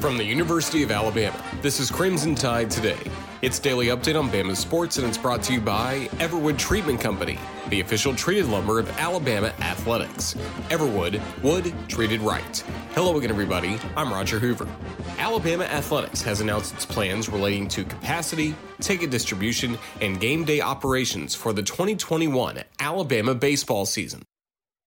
From the University of Alabama, this is Crimson Tide Today. It's daily update on Bama sports, and it's brought to you by Everwood Treatment Company, the official treated lumber of Alabama athletics. Everwood, wood treated right. Hello again, everybody. I'm Roger Hoover. Alabama Athletics has announced its plans relating to capacity, ticket distribution, and game day operations for the 2021 Alabama baseball season.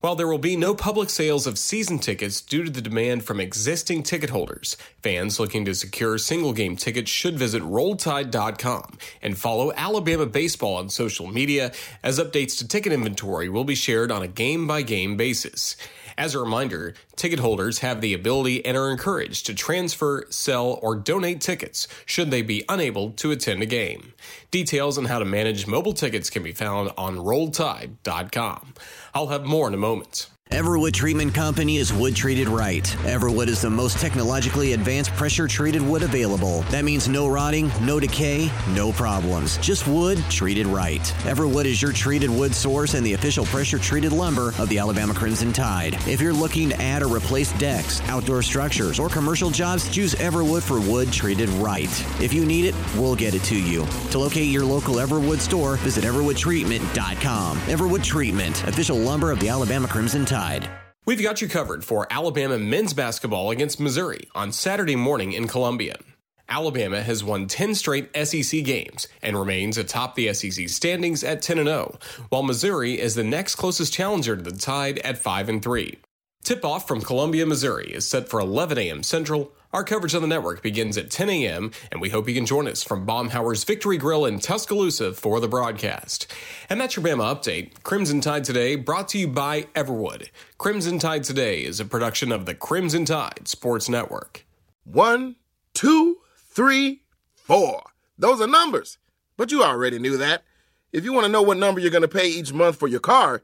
While there will be no public sales of season tickets due to the demand from existing ticket holders, fans looking to secure single game tickets should visit RollTide.com and follow Alabama baseball on social media as updates to ticket inventory will be shared on a game by game basis. As a reminder, ticket holders have the ability and are encouraged to transfer, sell, or donate tickets should they be unable to attend a game. Details on how to manage mobile tickets can be found on RollTide.com. I'll have more in a moment. Everwood Treatment Company is wood treated right. Everwood is the most technologically advanced pressure treated wood available. That means no rotting, no decay, no problems. Just wood treated right. Everwood is your treated wood source and the official pressure treated lumber of the Alabama Crimson Tide. If you're looking to add or replace decks, outdoor structures, or commercial jobs, choose Everwood for wood treated right. If you need it, we'll get it to you. To locate your local Everwood store, visit everwoodtreatment.com. Everwood Treatment, official lumber of the Alabama Crimson Tide. We've got you covered for Alabama men's basketball against Missouri on Saturday morning in Columbia. Alabama has won 10 straight SEC games and remains atop the SEC standings at 10 0, while Missouri is the next closest challenger to the Tide at 5 3. Tip off from Columbia, Missouri is set for 11 a.m. Central. Our coverage on the network begins at 10 a.m., and we hope you can join us from Baumhower's Victory Grill in Tuscaloosa for the broadcast. And that's your Bama update. Crimson Tide Today, brought to you by Everwood. Crimson Tide Today is a production of the Crimson Tide Sports Network. One, two, three, four. Those are numbers, but you already knew that. If you want to know what number you're going to pay each month for your car,